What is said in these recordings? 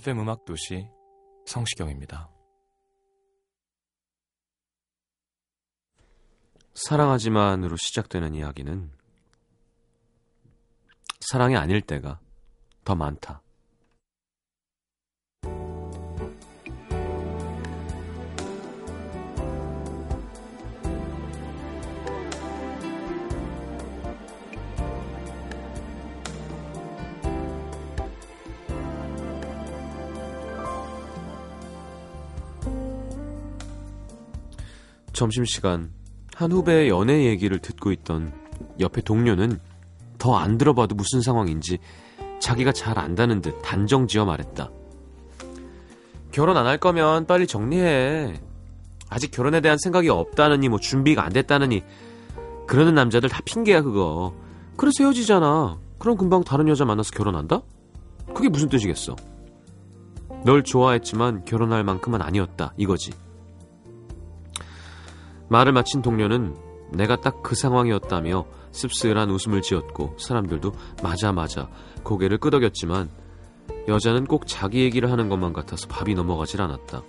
FM 음악 도시 성시경입니다. 사랑하지만으로 시작되는 이야기는 사랑이 아닐 때가 더 많다. 점심시간 한 후배의 연애 얘기를 듣고 있던 옆에 동료는 더 안 들어봐도 무슨 상황인지 자기가 잘 안다는 듯 단정 지어 말했다. 결혼 안 할 거면 빨리 정리해. 아직 결혼에 대한 생각이 없다느니 뭐 준비가 안 됐다느니 그러는 남자들 다 핑계야 그거. 그래서 헤어지잖아. 그럼 금방 다른 여자 만나서 결혼한다? 그게 무슨 뜻이겠어? 널 좋아했지만 결혼할 만큼은 아니었다 이거지. 말을 마친 동료는 내가 딱 그 상황이었다며 씁쓸한 웃음을 지었고 사람들도 맞아 맞아 고개를 끄덕였지만 여자는 꼭 자기 얘기를 하는 것만 같아서 밥이 넘어가질 않았다.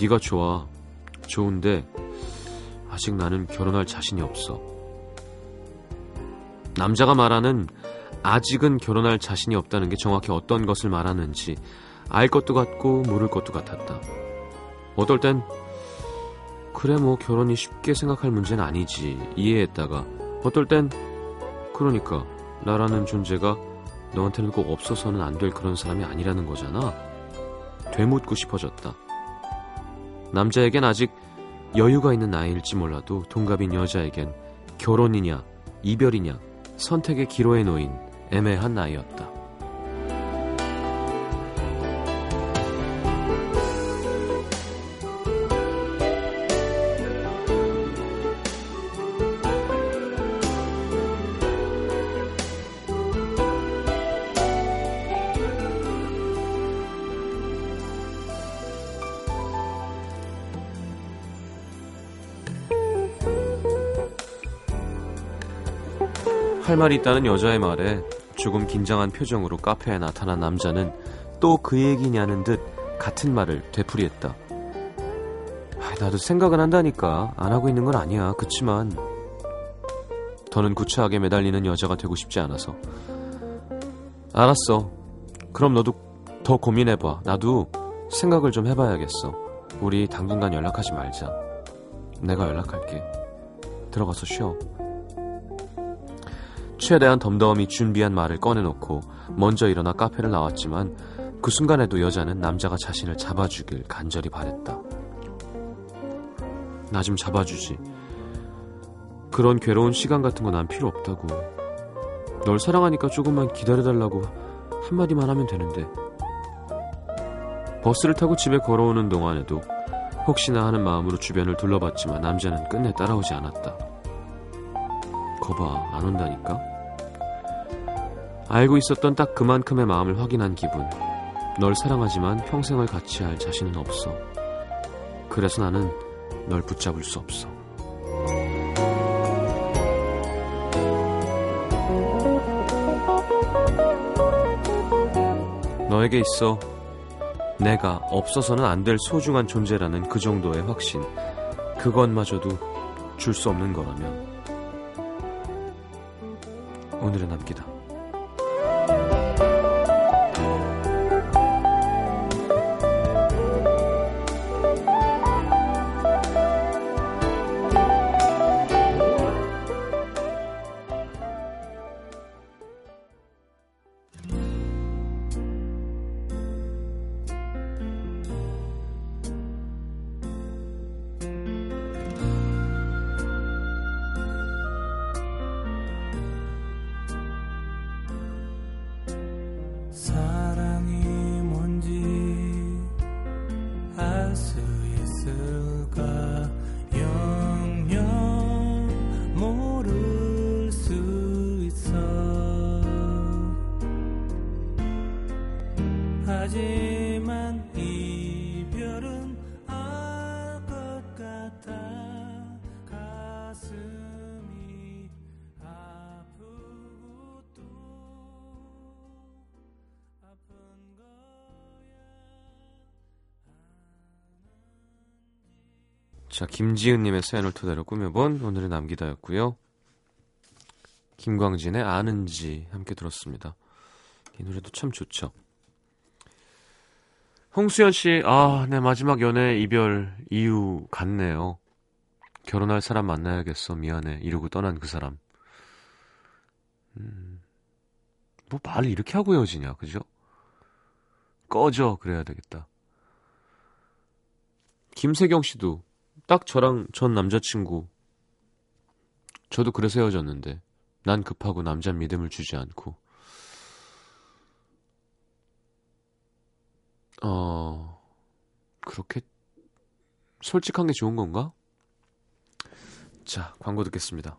네가 좋아. 좋은데 아직 나는 결혼할 자신이 없어. 남자가 말하는 아직은 결혼할 자신이 없다는 게 정확히 어떤 것을 말하는지 알 것도 같고 모를 것도 같았다. 어떨 땐 그래 뭐 결혼이 쉽게 생각할 문제는 아니지. 이해했다가. 어떨 땐 그러니까 나라는 존재가 너한테는 꼭 없어서는 안 될 그런 사람이 아니라는 거잖아. 되묻고 싶어졌다. 남자에겐 아직 여유가 있는 나이일지 몰라도 동갑인 여자에겐 결혼이냐 이별이냐 선택의 기로에 놓인 애매한 나이였다 할 말이 있다는 여자의 말에 조금 긴장한 표정으로 카페에 나타난 남자는 또 그 얘기냐는 듯 같은 말을 되풀이했다. 아, 나도 생각은 한다니까 안 하고 있는 건 아니야. 그치만 더는 구차하게 매달리는 여자가 되고 싶지 않아서 알았어. 그럼 너도 더 고민해봐. 나도 생각을 좀 해봐야겠어. 우리 당분간 연락하지 말자. 내가 연락할게. 들어가서 쉬어. 최대한 덤덤히 준비한 말을 꺼내놓고 먼저 일어나 카페를 나왔지만 그 순간에도 여자는 남자가 자신을 잡아주길 간절히 바랬다. 나 좀 잡아주지. 그런 괴로운 시간 같은 거 난 필요 없다고. 널 사랑하니까 조금만 기다려달라고 한마디만 하면 되는데. 버스를 타고 집에 걸어오는 동안에도 혹시나 하는 마음으로 주변을 둘러봤지만 남자는 끝내 따라오지 않았다. 거봐, 안 온다니까? 알고 있었던 딱 그만큼의 마음을 확인한 기분. 널 사랑하지만 평생을 같이 할 자신은 없어. 그래서 나는 널 붙잡을 수 없어. 너에게 있어 내가 없어서는 안 될 소중한 존재라는 그 정도의 확신. 그것마저도 줄 수 없는 거라면 오늘은 남기다. 자, 김지은님의 사연을 토대로 꾸며본 오늘의 남기다였고요. 김광진의 아는지 함께 들었습니다. 이 노래도 참 좋죠. 홍수연 씨, 아, 내 마지막 연애 이별 이후 같네요. 결혼할 사람 만나야겠어. 미안해. 이러고 떠난 그 사람. 음, 뭐 말을 이렇게 하고 헤어지냐, 그죠? 꺼져. 그래야 되겠다. 김세경 씨도 딱 저랑 전 남자친구. 저도 그래서 헤어졌는데. 난 급하고 남자 믿음을 주지 않고. 어, 그렇게 솔직한 게 좋은 건가? 자, 광고 듣겠습니다.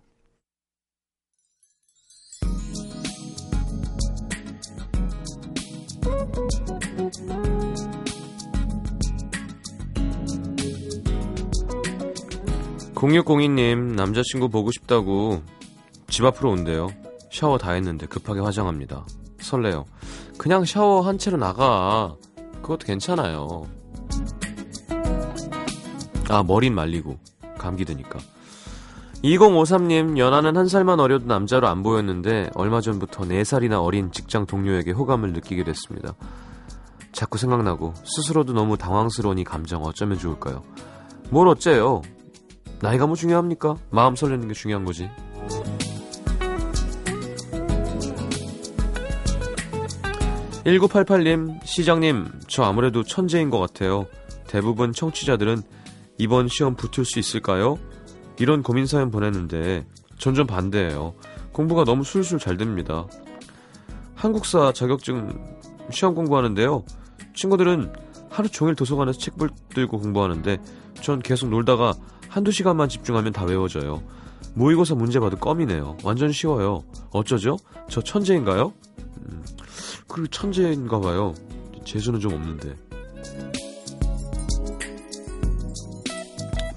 공육공이님 남자친구 보고 싶다고 집 앞으로 온대요. 샤워 다 했는데 급하게 화장합니다. 설레요. 그냥 샤워 한 채로 나가. 그것도 괜찮아요. 아, 머린 말리고. 감기 드니까. 2053님, 연하는 한 살만 어려도 남자로 안 보였는데, 얼마 전부터 4살이나 어린 직장 동료에게 호감을 느끼게 됐습니다. 자꾸 생각나고, 스스로도 너무 당황스러우니 감정 어쩌면 좋을까요? 뭘 어째요? 나이가 뭐 중요합니까? 마음 설레는 게 중요한 거지. 1988님, 시장님, 저 아무래도 천재인 것 같아요. 대부분 청취자들은 이번 시험 붙을 수 있을까요? 이런 고민 사연 보냈는데, 전좀 반대예요. 공부가 너무 술술 잘 됩니다. 한국사 자격증 시험 공부하는데요. 친구들은 하루 종일 도서관에서 책 들고 공부하는데, 전 계속 놀다가 한두 시간만 집중하면 다 외워져요. 모의고사 문제 봐도 껌이네요. 완전 쉬워요. 어쩌죠? 저 천재인가요? 음, 그 천재인가 봐요. 재수는 좀 없는데.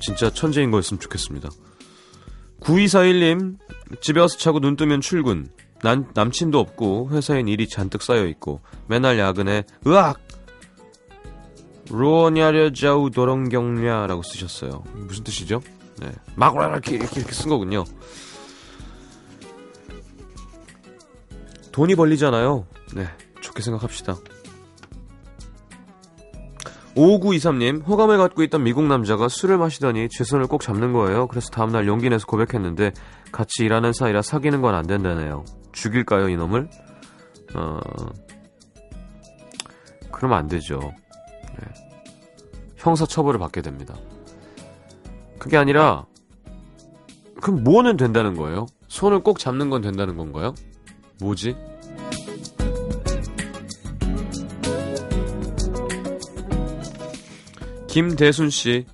진짜 천재인 거였으면 좋겠습니다. 9241님, 집에 와서 자고 눈 뜨면 출근. 난 남친도 없고 회사엔 일이 잔뜩 쌓여 있고 맨날 야근에 으악 로냐려 자우 도롱경냐라고 쓰셨어요. 무슨 뜻이죠? 네. 막 이렇게 이렇게 이렇게 쓴 거군요. 돈이 벌리잖아요. 네. 좋게 생각합시다. 5923님, 호감을 갖고 있던 미국 남자가 술을 마시더니 제 손을 꼭 잡는 거예요. 그래서 다음날 용기 내서 고백했는데 같이 일하는 사이라 사귀는 건 안 된다네요. 죽일까요, 이놈을? 어, 그러면 안 되죠. 네. 형사 처벌을 받게 됩니다. 그게 아니라, 그럼 뭐는 된다는 거예요? 손을 꼭 잡는 건 된다는 건가요? 뭐지? 김대순 씨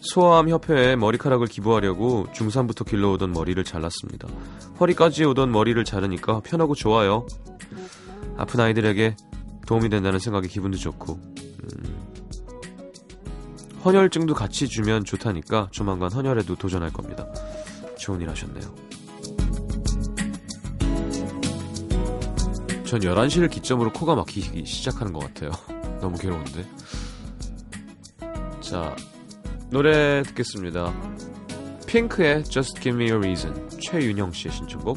소아암 협회에 머리카락을 기부하려고 중3부터 길러오던 머리를 잘랐습니다. 허리까지 오던 머리를 자르니까 편하고 좋아요. 아픈 아이들에게 도움이 된다는 생각에 기분도 좋고 음, 헌혈증도 같이 주면 좋다니까 조만간 헌혈에도 도전할 겁니다. 좋은 일 하셨네요. 전 11시를 기점으로 코가 막히기 시작하는 것 같아요. 너무 괴로운데. 자, 노래 듣겠습니다. 핑크의 Just Give Me a Reason. 최윤영 씨의 신청곡.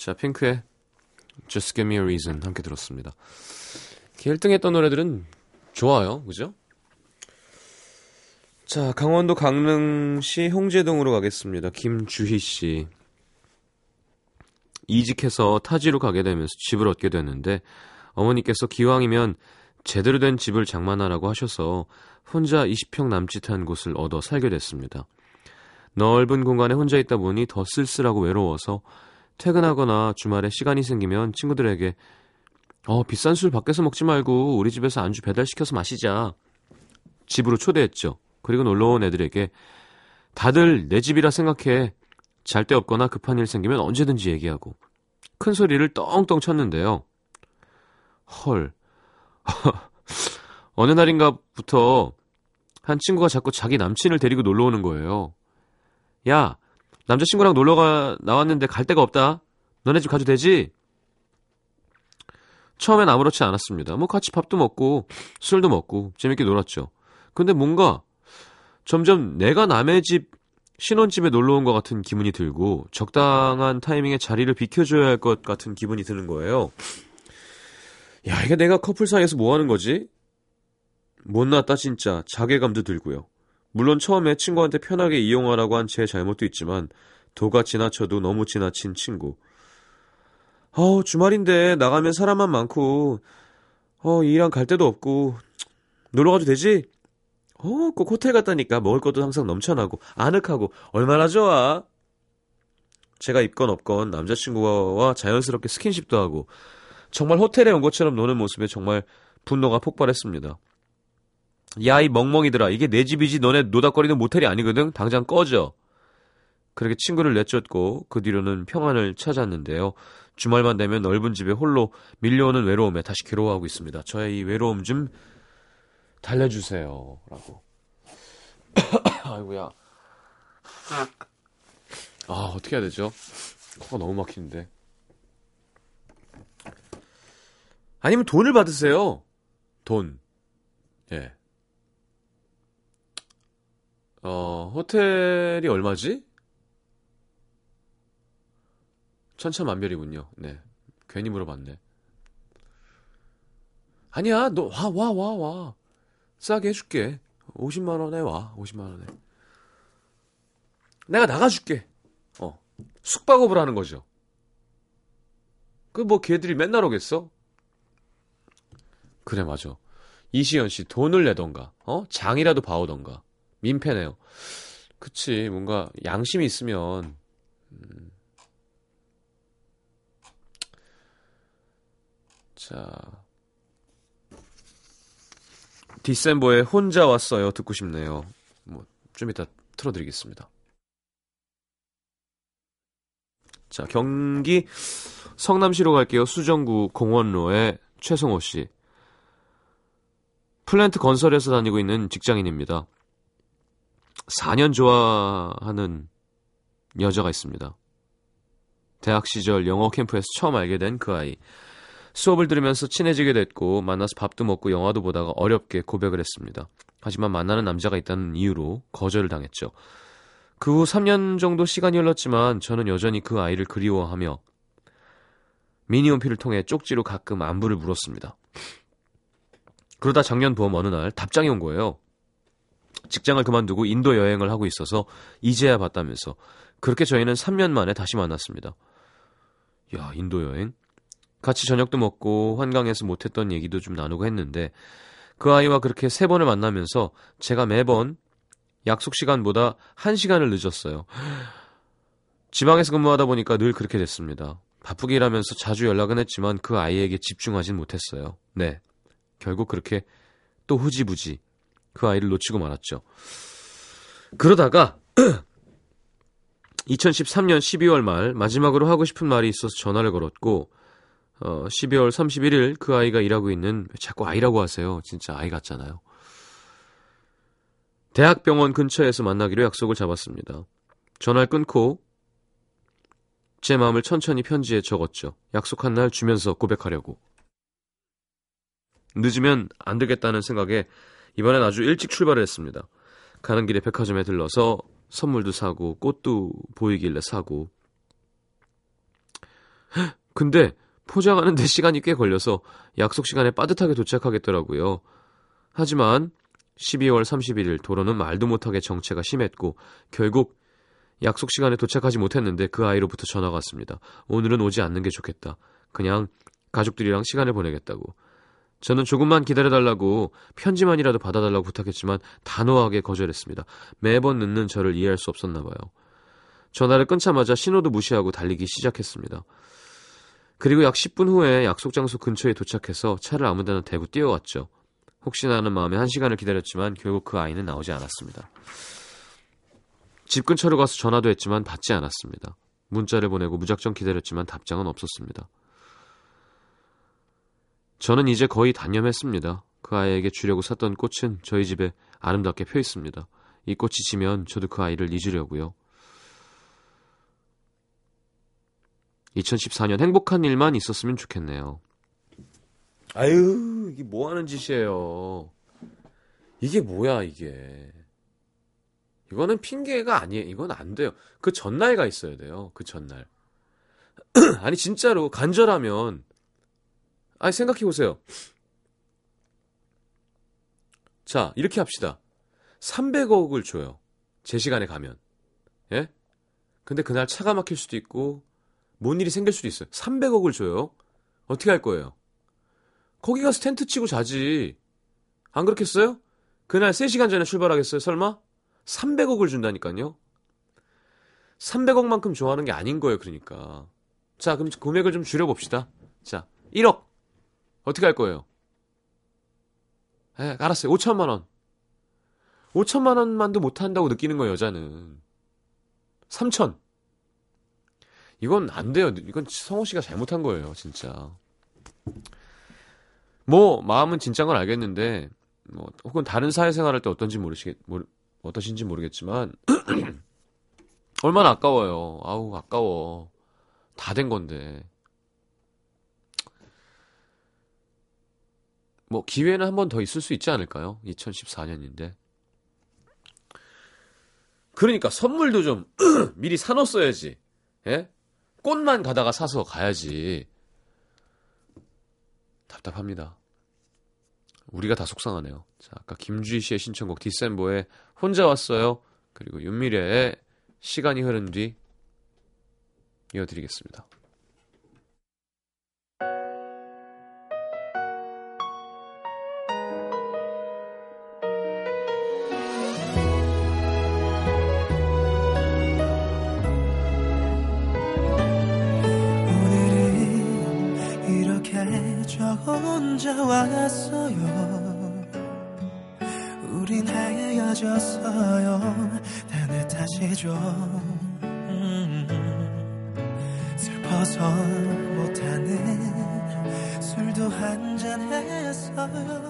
자, 핑크의 Just Give Me a Reason 함께 들었습니다. 1등 했던 노래들은 좋아요. 그죠? 자, 강원도 강릉시 홍제동으로 가겠습니다. 김주희 씨. 이직해서 타지로 가게 되면서 집을 얻게 됐는데 어머니께서 기왕이면 제대로 된 집을 장만하라고 하셔서 혼자 20평 남짓한 곳을 얻어 살게 됐습니다. 넓은 공간에 혼자 있다 보니 더 쓸쓸하고 외로워서 퇴근하거나 주말에 시간이 생기면 친구들에게 어, 비싼 술 밖에서 먹지 말고 우리 집에서 안주 배달시켜서 마시자. 집으로 초대했죠. 그리고 놀러 온 애들에게 다들 내 집이라 생각해. 잘 데 없거나 급한 일 생기면 언제든지 얘기하고. 큰 소리를 떵떵 쳤는데요. 헐. 어느 날인가부터 한 친구가 자꾸 자기 남친을 데리고 놀러 오는 거예요. 야, 남자친구랑 놀러가 나왔는데 갈 데가 없다. 너네 집 가도 되지? 처음엔 아무렇지 않았습니다. 뭐 같이 밥도 먹고 술도 먹고 재밌게 놀았죠. 근데 뭔가 점점 내가 남의 집 신혼집에 놀러 온 것 같은 기분이 들고 적당한 타이밍에 자리를 비켜줘야 할 것 같은 기분이 드는 거예요. 야, 이게 내가 커플 사이에서 뭐 하는 거지? 못났다 진짜 자괴감도 들고요. 물론 처음에 친구한테 편하게 이용하라고 한 제 잘못도 있지만 도가 지나쳐도 너무 지나친 친구. 어 주말인데 나가면 사람만 많고 어 일랑 갈 데도 없고 놀러 가도 되지? 어 꼭 호텔 갔다니까 먹을 것도 항상 넘쳐나고 아늑하고 얼마나 좋아. 제가 있건 없건 남자친구와 자연스럽게 스킨십도 하고 정말 호텔에 온 것처럼 노는 모습에 정말 분노가 폭발했습니다. 야, 이 멍멍이들아. 이게 내 집이지 너네 노닥거리는 모텔이 아니거든. 당장 꺼져. 그렇게 친구를 내쫓고 그 뒤로는 평안을 찾았는데요. 주말만 되면 넓은 집에 홀로 밀려오는 외로움에 다시 괴로워하고 있습니다. 저의 이 외로움 좀 달래주세요. 라고. 아이고야. 아, 어떻게 해야 되죠? 코가 너무 막히는데. 아니면 돈을 받으세요. 돈. 예. 어, 호텔이 얼마지? 천차만별이군요. 네. 괜히 물어봤네. 아니야, 너, 와, 와, 와, 와. 싸게 해줄게. 50만원에 와, 50만원에. 내가 나가줄게. 어. 숙박업을 하는 거죠. 그 뭐 걔들이 맨날 오겠어? 그래, 맞아. 이시연 씨, 돈을 내던가, 어? 장이라도 봐오던가. 민폐네요. 그치, 뭔가 양심이 있으면, 음. 자. 디셈버에 혼자 왔어요. 듣고 싶네요. 뭐, 좀 이따 틀어드리겠습니다. 자, 경기 성남시로 갈게요. 수정구 공원로의 최성호 씨. 플랜트 건설에서 다니고 있는 직장인입니다. 4년 좋아하는 여자가 있습니다. 대학 시절 영어 캠프에서 처음 알게 된 그 아이. 수업을 들으면서 친해지게 됐고 만나서 밥도 먹고 영화도 보다가 어렵게 고백을 했습니다. 하지만 만나는 남자가 있다는 이유로 거절을 당했죠. 그 후 3년 정도 시간이 흘렀지만 저는 여전히 그 아이를 그리워하며 미니홈피를 통해 쪽지로 가끔 안부를 물었습니다. 그러다 작년 봄 어느 날 답장이 온 거예요. 직장을 그만두고 인도 여행을 하고 있어서 이제야 봤다면서 그렇게 저희는 3년 만에 다시 만났습니다. 야, 인도 여행? 같이 저녁도 먹고 환강에서 못했던 얘기도 좀 나누고 했는데 그 아이와 그렇게 세 번을 만나면서 제가 매번 약속 시간보다 한 시간을 늦었어요. 지방에서 근무하다 보니까 늘 그렇게 됐습니다. 바쁘게 일하면서 자주 연락은 했지만 그 아이에게 집중하진 못했어요. 네. 결국 그렇게 또 후지부지 그 아이를 놓치고 말았죠. 그러다가 2013년 12월 말 마지막으로 하고 싶은 말이 있어서 전화를 걸었고 어, 12월 31일 그 아이가 일하고 있는 자꾸 아이라고 하세요. 진짜 아이 같잖아요. 대학병원 근처에서 만나기로 약속을 잡았습니다. 전화를 끊고 제 마음을 천천히 편지에 적었죠. 약속한 날 주면서 고백하려고. 늦으면 안 되겠다는 생각에 이번엔 아주 일찍 출발을 했습니다. 가는 길에 백화점에 들러서 선물도 사고 꽃도 보이길래 사고. 근데 포장하는데 시간이 꽤 걸려서 약속 시간에 빠듯하게 도착하겠더라고요. 하지만 12월 31일 도로는 말도 못하게 정체가 심했고 결국 약속 시간에 도착하지 못했는데 그 아이로부터 전화가 왔습니다. 오늘은 오지 않는 게 좋겠다. 그냥 가족들이랑 시간을 보내겠다고. 저는 조금만 기다려달라고 편지만이라도 받아달라고 부탁했지만 단호하게 거절했습니다. 매번 늦는 저를 이해할 수 없었나 봐요. 전화를 끊자마자 신호도 무시하고 달리기 시작했습니다. 그리고 약 10분 후에 약속 장소 근처에 도착해서 차를 아무 데나 대고 뛰어왔죠. 혹시나 하는 마음에 한 시간을 기다렸지만 결국 그 아이는 나오지 않았습니다. 집 근처로 가서 전화도 했지만 받지 않았습니다. 문자를 보내고 무작정 기다렸지만 답장은 없었습니다. 저는 이제 거의 단념했습니다. 그 아이에게 주려고 샀던 꽃은 저희 집에 아름답게 펴 있습니다. 이 꽃이 지면 저도 그 아이를 잊으려고요. 2014년 행복한 일만 있었으면 좋겠네요. 아유, 이게 뭐 하는 짓이에요. 이게 뭐야, 이게. 이거는 핑계가 아니에요. 이건 안 돼요. 그 전날가 있어야 돼요. 그 전날. 아니, 진짜로 간절하면, 아니, 생각해 보세요. 자, 이렇게 합시다. 300억을 줘요. 제 시간에 가면. 예? 근데 그날 차가 막힐 수도 있고, 뭔 일이 생길 수도 있어요. 300억을 줘요. 어떻게 할 거예요? 거기 가서 텐트 치고 자지. 안 그렇겠어요? 그날 3시간 전에 출발하겠어요, 설마? 300억을 준다니까요. 300억만큼 좋아하는 게 아닌 거예요, 그러니까. 자, 그럼 금액을 좀 줄여봅시다. 자, 1억. 어떻게 할 거예요? 에, 알았어요. 5천만 원. 5천만 원만도 못 한다고 느끼는 거예요, 여자는. 3천. 이건 안 돼요. 이건 성호 씨가 잘못한 거예요, 진짜. 뭐 마음은 진짜인 건 알겠는데 뭐 혹은 다른 사회생활 할 때 어떤지 모르시겠 모르, 어떠신지 모르겠지만 얼마나 아까워요. 아우 아까워. 다 된 건데. 뭐 기회는 한 번 더 있을 수 있지 않을까요? 2014년인데. 그러니까 선물도 좀 미리 사놓았어야지. 예? 꽃만 가다가 사서 가야지. 답답합니다. 우리가 다 속상하네요. 자, 아까 김주희 씨의 신청곡 디셈버의 혼자 왔어요. 그리고 윤미래의 시간이 흐른 뒤 이어드리겠습니다. 혼자 왔어요. 우린 헤어졌어요. 따뜻하시죠 음, 슬퍼서 못하는 술도 한잔 했어요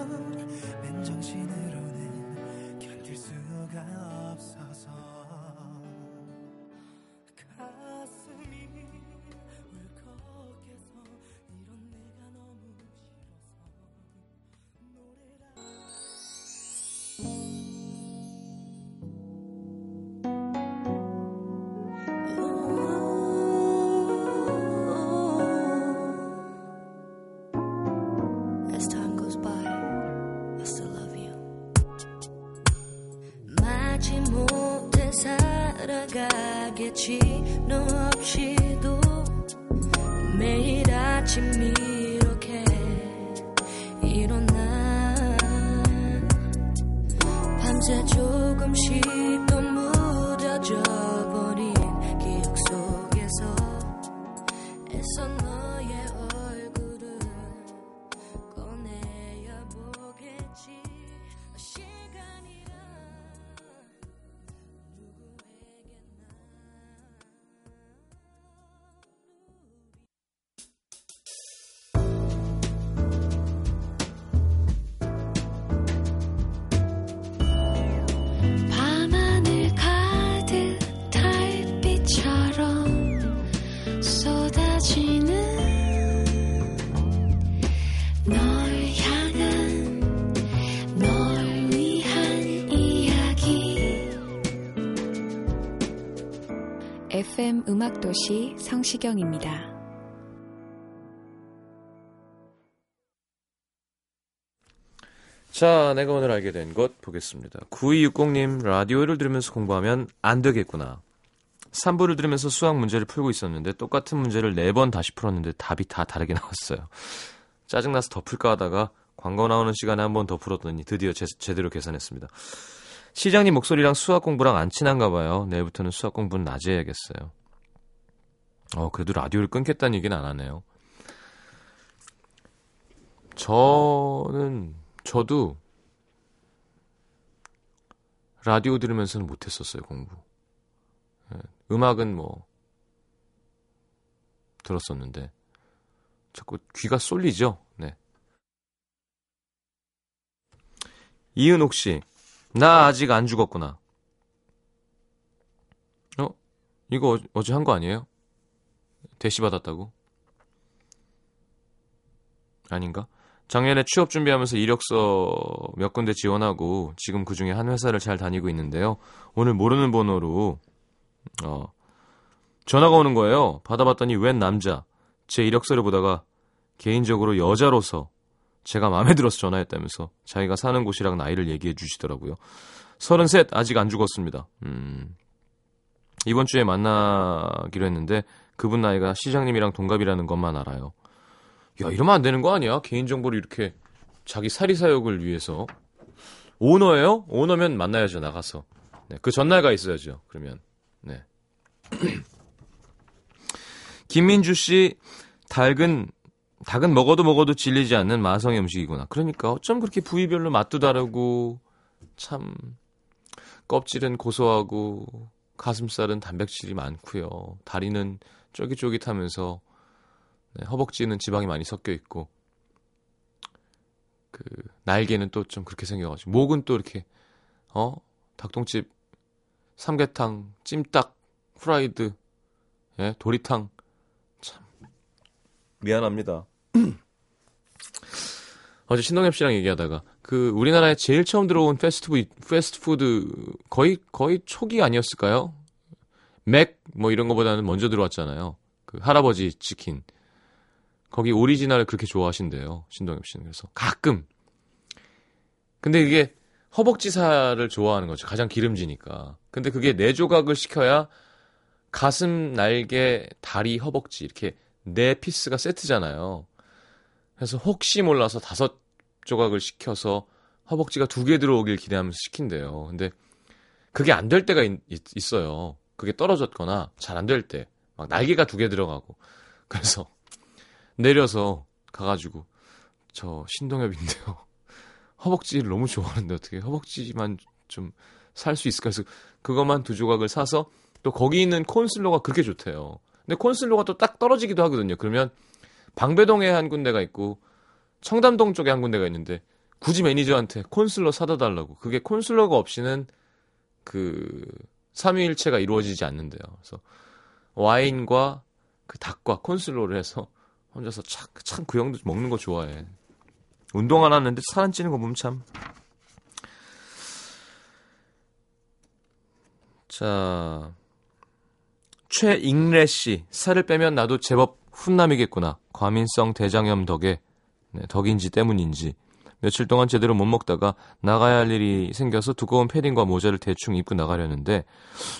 마지못해 살아가겠지. 너 없이도 매일 아침 이렇게 일어나. 밤새 조금씩 또 무뎌져 FM 음악도시 성시경입니다. 자, 내가 오늘 알게 된 것 보겠습니다. 9260님, 라디오를 들으면서 공부하면 안 되겠구나. 3부를 들으면서 수학 문제를 풀고 있었는데 똑같은 문제를 4번 다시 풀었는데 답이 다 다르게 나왔어요. 짜증나서 더 풀까 하다가 광고 나오는 시간에 한 번 더 풀었더니 드디어 제, 제대로 계산했습니다. 시장님 목소리랑 수학 공부랑 안 친한가 봐요. 내일부터는 수학 공부는 낮에 해야겠어요. 어, 그래도 라디오를 끊겠다는 얘기는 안 하네요. 저는, 저도 라디오 들으면서는 못했었어요, 공부. 예, 음악은 뭐, 들었었는데, 자꾸 귀가 쏠리죠? 네. 이은옥 씨, 나 아직 안 죽었구나. 어? 이거 어, 제 한 거 아니에요? 대시 받았다고? 아닌가? 작년에 취업 준비하면서 이력서 몇 군데 지원하고 지금 그 중에 한 회사를 잘 다니고 있는데요. 오늘 모르는 번호로 어 전화가 오는 거예요. 받아봤더니 웬 남자. 제 이력서를 보다가 개인적으로 여자로서 제가 마음에 들어서 전화했다면서 자기가 사는 곳이랑 나이를 얘기해 주시더라고요. 33 아직 안 죽었습니다. 음. 이번 주에 만나기로 했는데 그분 나이가 시장님이랑 동갑이라는 것만 알아요. 야, 이러면 안 되는 거 아니야? 개인정보를 이렇게 자기 사리사욕을 위해서. 오너예요? 오너면 만나야죠, 나가서. 네, 그 전날 가 있어야죠, 그러면. 네. 김민주 씨, 닭은, 닭은 먹어도 먹어도 질리지 않는 마성의 음식이구나. 그러니까 어쩜 그렇게 부위별로 맛도 다르고, 참, 껍질은 고소하고, 가슴살은 단백질이 많고요. 다리는 쫄깃쫄깃하면서 네, 허벅지는 지방이 많이 섞여 있고 그 날개는 또 좀 그렇게 생겨가지고 목은 또 이렇게 어 닭똥집 삼계탕 찜닭 후라이드 예 도리탕 참 미안합니다. 어제 신동엽 씨랑 얘기하다가 그 우리나라에 제일 처음 들어온 패스트푸드 패스트푸드 거의 거의 초기 아니었을까요? 맥 뭐 이런 거보다는 먼저 들어왔잖아요. 그 할아버지 치킨. 거기 오리지널을 그렇게 좋아하신대요. 신동엽 씨는. 그래서 가끔. 근데 이게 허벅지살을 좋아하는 거죠. 가장 기름지니까. 근데 그게 네 조각을 시켜야 가슴, 날개, 다리, 허벅지 이렇게 네 피스가 세트잖아요. 그래서 혹시 몰라서 다섯 조각을 시켜서 허벅지가 두 개 들어오길 기대하면서 시킨대요. 근데 그게 안 될 때가 있, 어요 그게 떨어졌거나 잘 안 될 때. 막 날개가 두 개 들어가고. 그래서 내려서 가가지고 저 신동엽인데요. 허벅지를 너무 좋아하는데 어떻게 허벅지만 좀 살 수 있을까 해서 그것만 두 조각을 사서 또 거기 있는 콘슬러가 그렇게 좋대요. 근데 콘슬러가 또 딱 떨어지기도 하거든요. 그러면 방배동에 한 군데가 있고 청담동 쪽에 한 군데가 있는데 굳이 매니저한테 콘슬러 사다 달라고. 그게 콘슬러가 없이는 그 삼위일체가 이루어지지 않는데요. 그래서 와인과 그 닭과 콘슬러를 해서 혼자서 참그 형도 먹는 거 좋아해. 운동 안 하는데 살 안 찌는 거 보면 참. 자, 최익래 씨 살을 빼면 나도 제법 훈남이겠구나. 과민성 대장염 덕에 네, 덕인지 때문인지 며칠 동안 제대로 못 먹다가 나가야 할 일이 생겨서 두꺼운 패딩과 모자를 대충 입고 나가려는데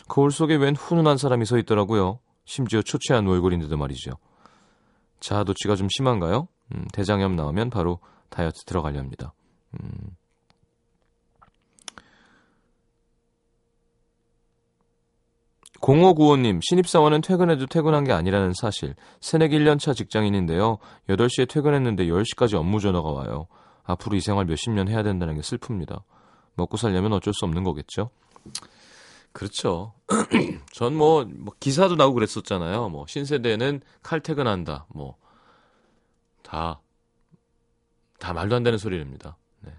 거울 속에 웬 훈훈한 사람이 서 있더라고요. 심지어 초췌한 얼굴인데도 말이죠. 자아도취가 좀 심한가요? 음, 대장염 나오면 바로 다이어트 들어가려 합니다. 음. 공호구호님, 신입사원은 퇴근해도 퇴근한 게 아니라는 사실. 새내기 1년차 직장인인데요. 8시에 퇴근했는데 10시까지 업무 전화가 와요. 앞으로 이 생활 몇십 년 해야 된다는 게 슬픕니다. 먹고 살려면 어쩔 수 없는 거겠죠? 그렇죠. 전 뭐, 뭐, 기사도 나오고 그랬었잖아요. 뭐, 신세대는 칼퇴근한다. 뭐, 다, 다 말도 안 되는 소리입니다. 네.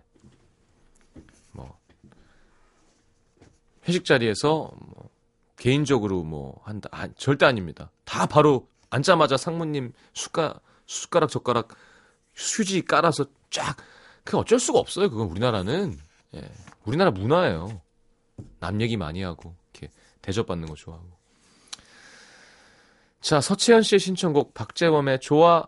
뭐, 회식 자리에서, 뭐, 개인적으로 뭐, 한다. 아, 절대 아닙니다. 다 바로 앉자마자 상무님 숟가, 숟가락, 젓가락, 휴지 깔아서 쫙. 그 어쩔 수가 없어요. 그건 우리나라는. 예. 우리나라 문화예요. 남 얘기 많이 하고 이렇게 대접받는 거 좋아하고. 자, 서채연 씨의 신청곡 박재범의 좋아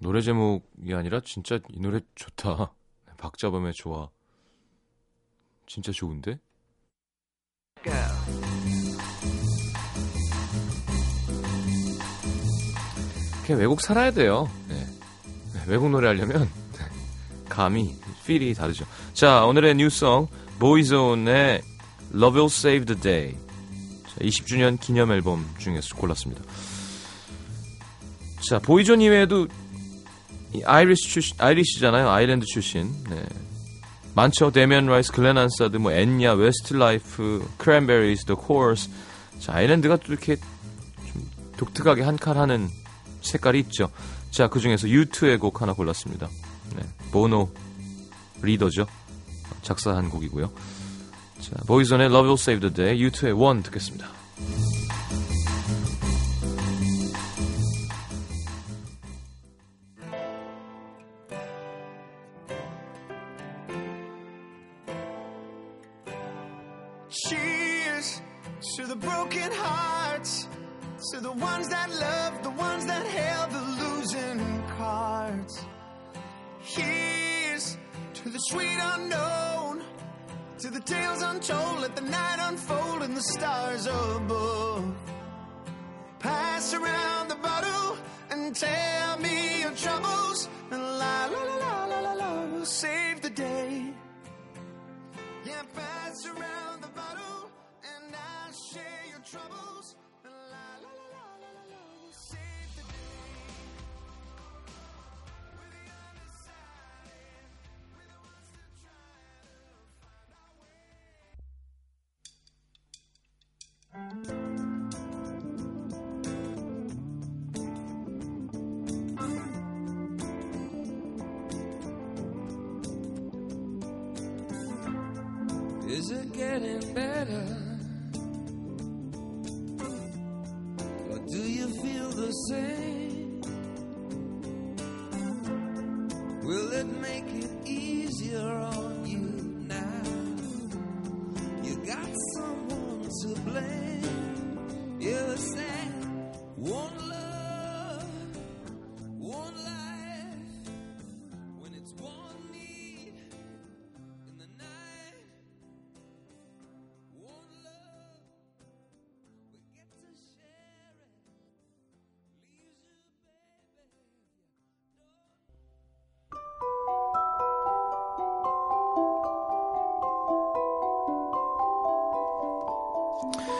노래 제목이 아니라 진짜 이 노래 좋다. 박자범의 좋아. 진짜 좋은데? 그냥 외국 살아야 돼요. 네. 네, 외국 노래 하려면 감이, feel이 다르죠. 자, 오늘의 new song 보이존의 Love Will Save the Day. 자, 20주년 기념 앨범 중에서 골랐습니다. 자, 보이존 이외에도 이 Irish 출신, Irish잖아요. 아일랜드 출신. 네. 많죠. 데미안 라이스, 글렌 한사드, 뭐 엔야, 웨스트 라이프, 크랜베리즈, 더 코어스. 자, 아일랜드가 또 이렇게 좀 독특하게 한 칼 하는 색깔이 있죠. 자, 그 중에서 U2의 곡 하나 골랐습니다. 네. 보노 리더죠. 작사한 곡이고요. 자, 보이존의 Love Will Save the Day, U2의 One 듣겠습니다. Is it getting better?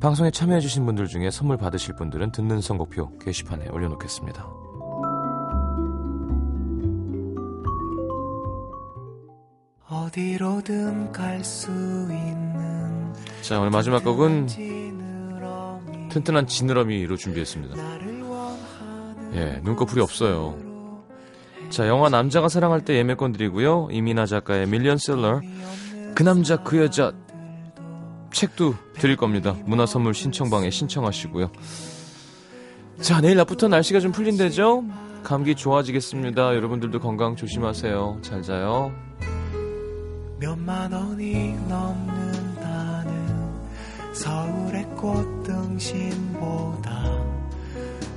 방송에 참여해주신 분들 중에 선물 받으실 분들은 듣는 선곡표 게시판에 올려놓겠습니다. 어디로든 갈 수 있는 자, 오늘 마지막 곡은 튼튼한 지느러미로 준비했습니다. 예, 눈꺼풀이 없어요. 자, 영화 남자가 사랑할 때 예매권 드리고요. 이민아 작가의 밀리언셀러 그 남자 그 여자 책도 드릴 겁니다. 문화 선물 신청방에 신청하시고요. 자, 내일 낮부터 날씨가 좀 풀린대죠? 감기 좋아지겠습니다. 여러분들도 건강 조심하세요. 잘 자요. 몇만 원이 넘는다는 서울의 꽃등심보다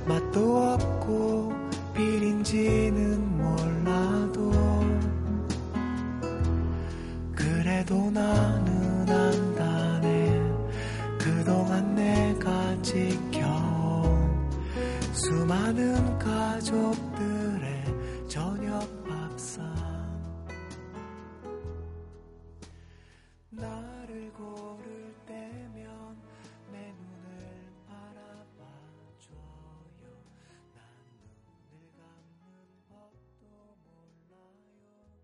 맛도 없고 비린지는 몰라도 그래도 나는 안다네 그동안 내가 지켜온 수많은 가족들의 저녁 밥상. 나를 고를 때면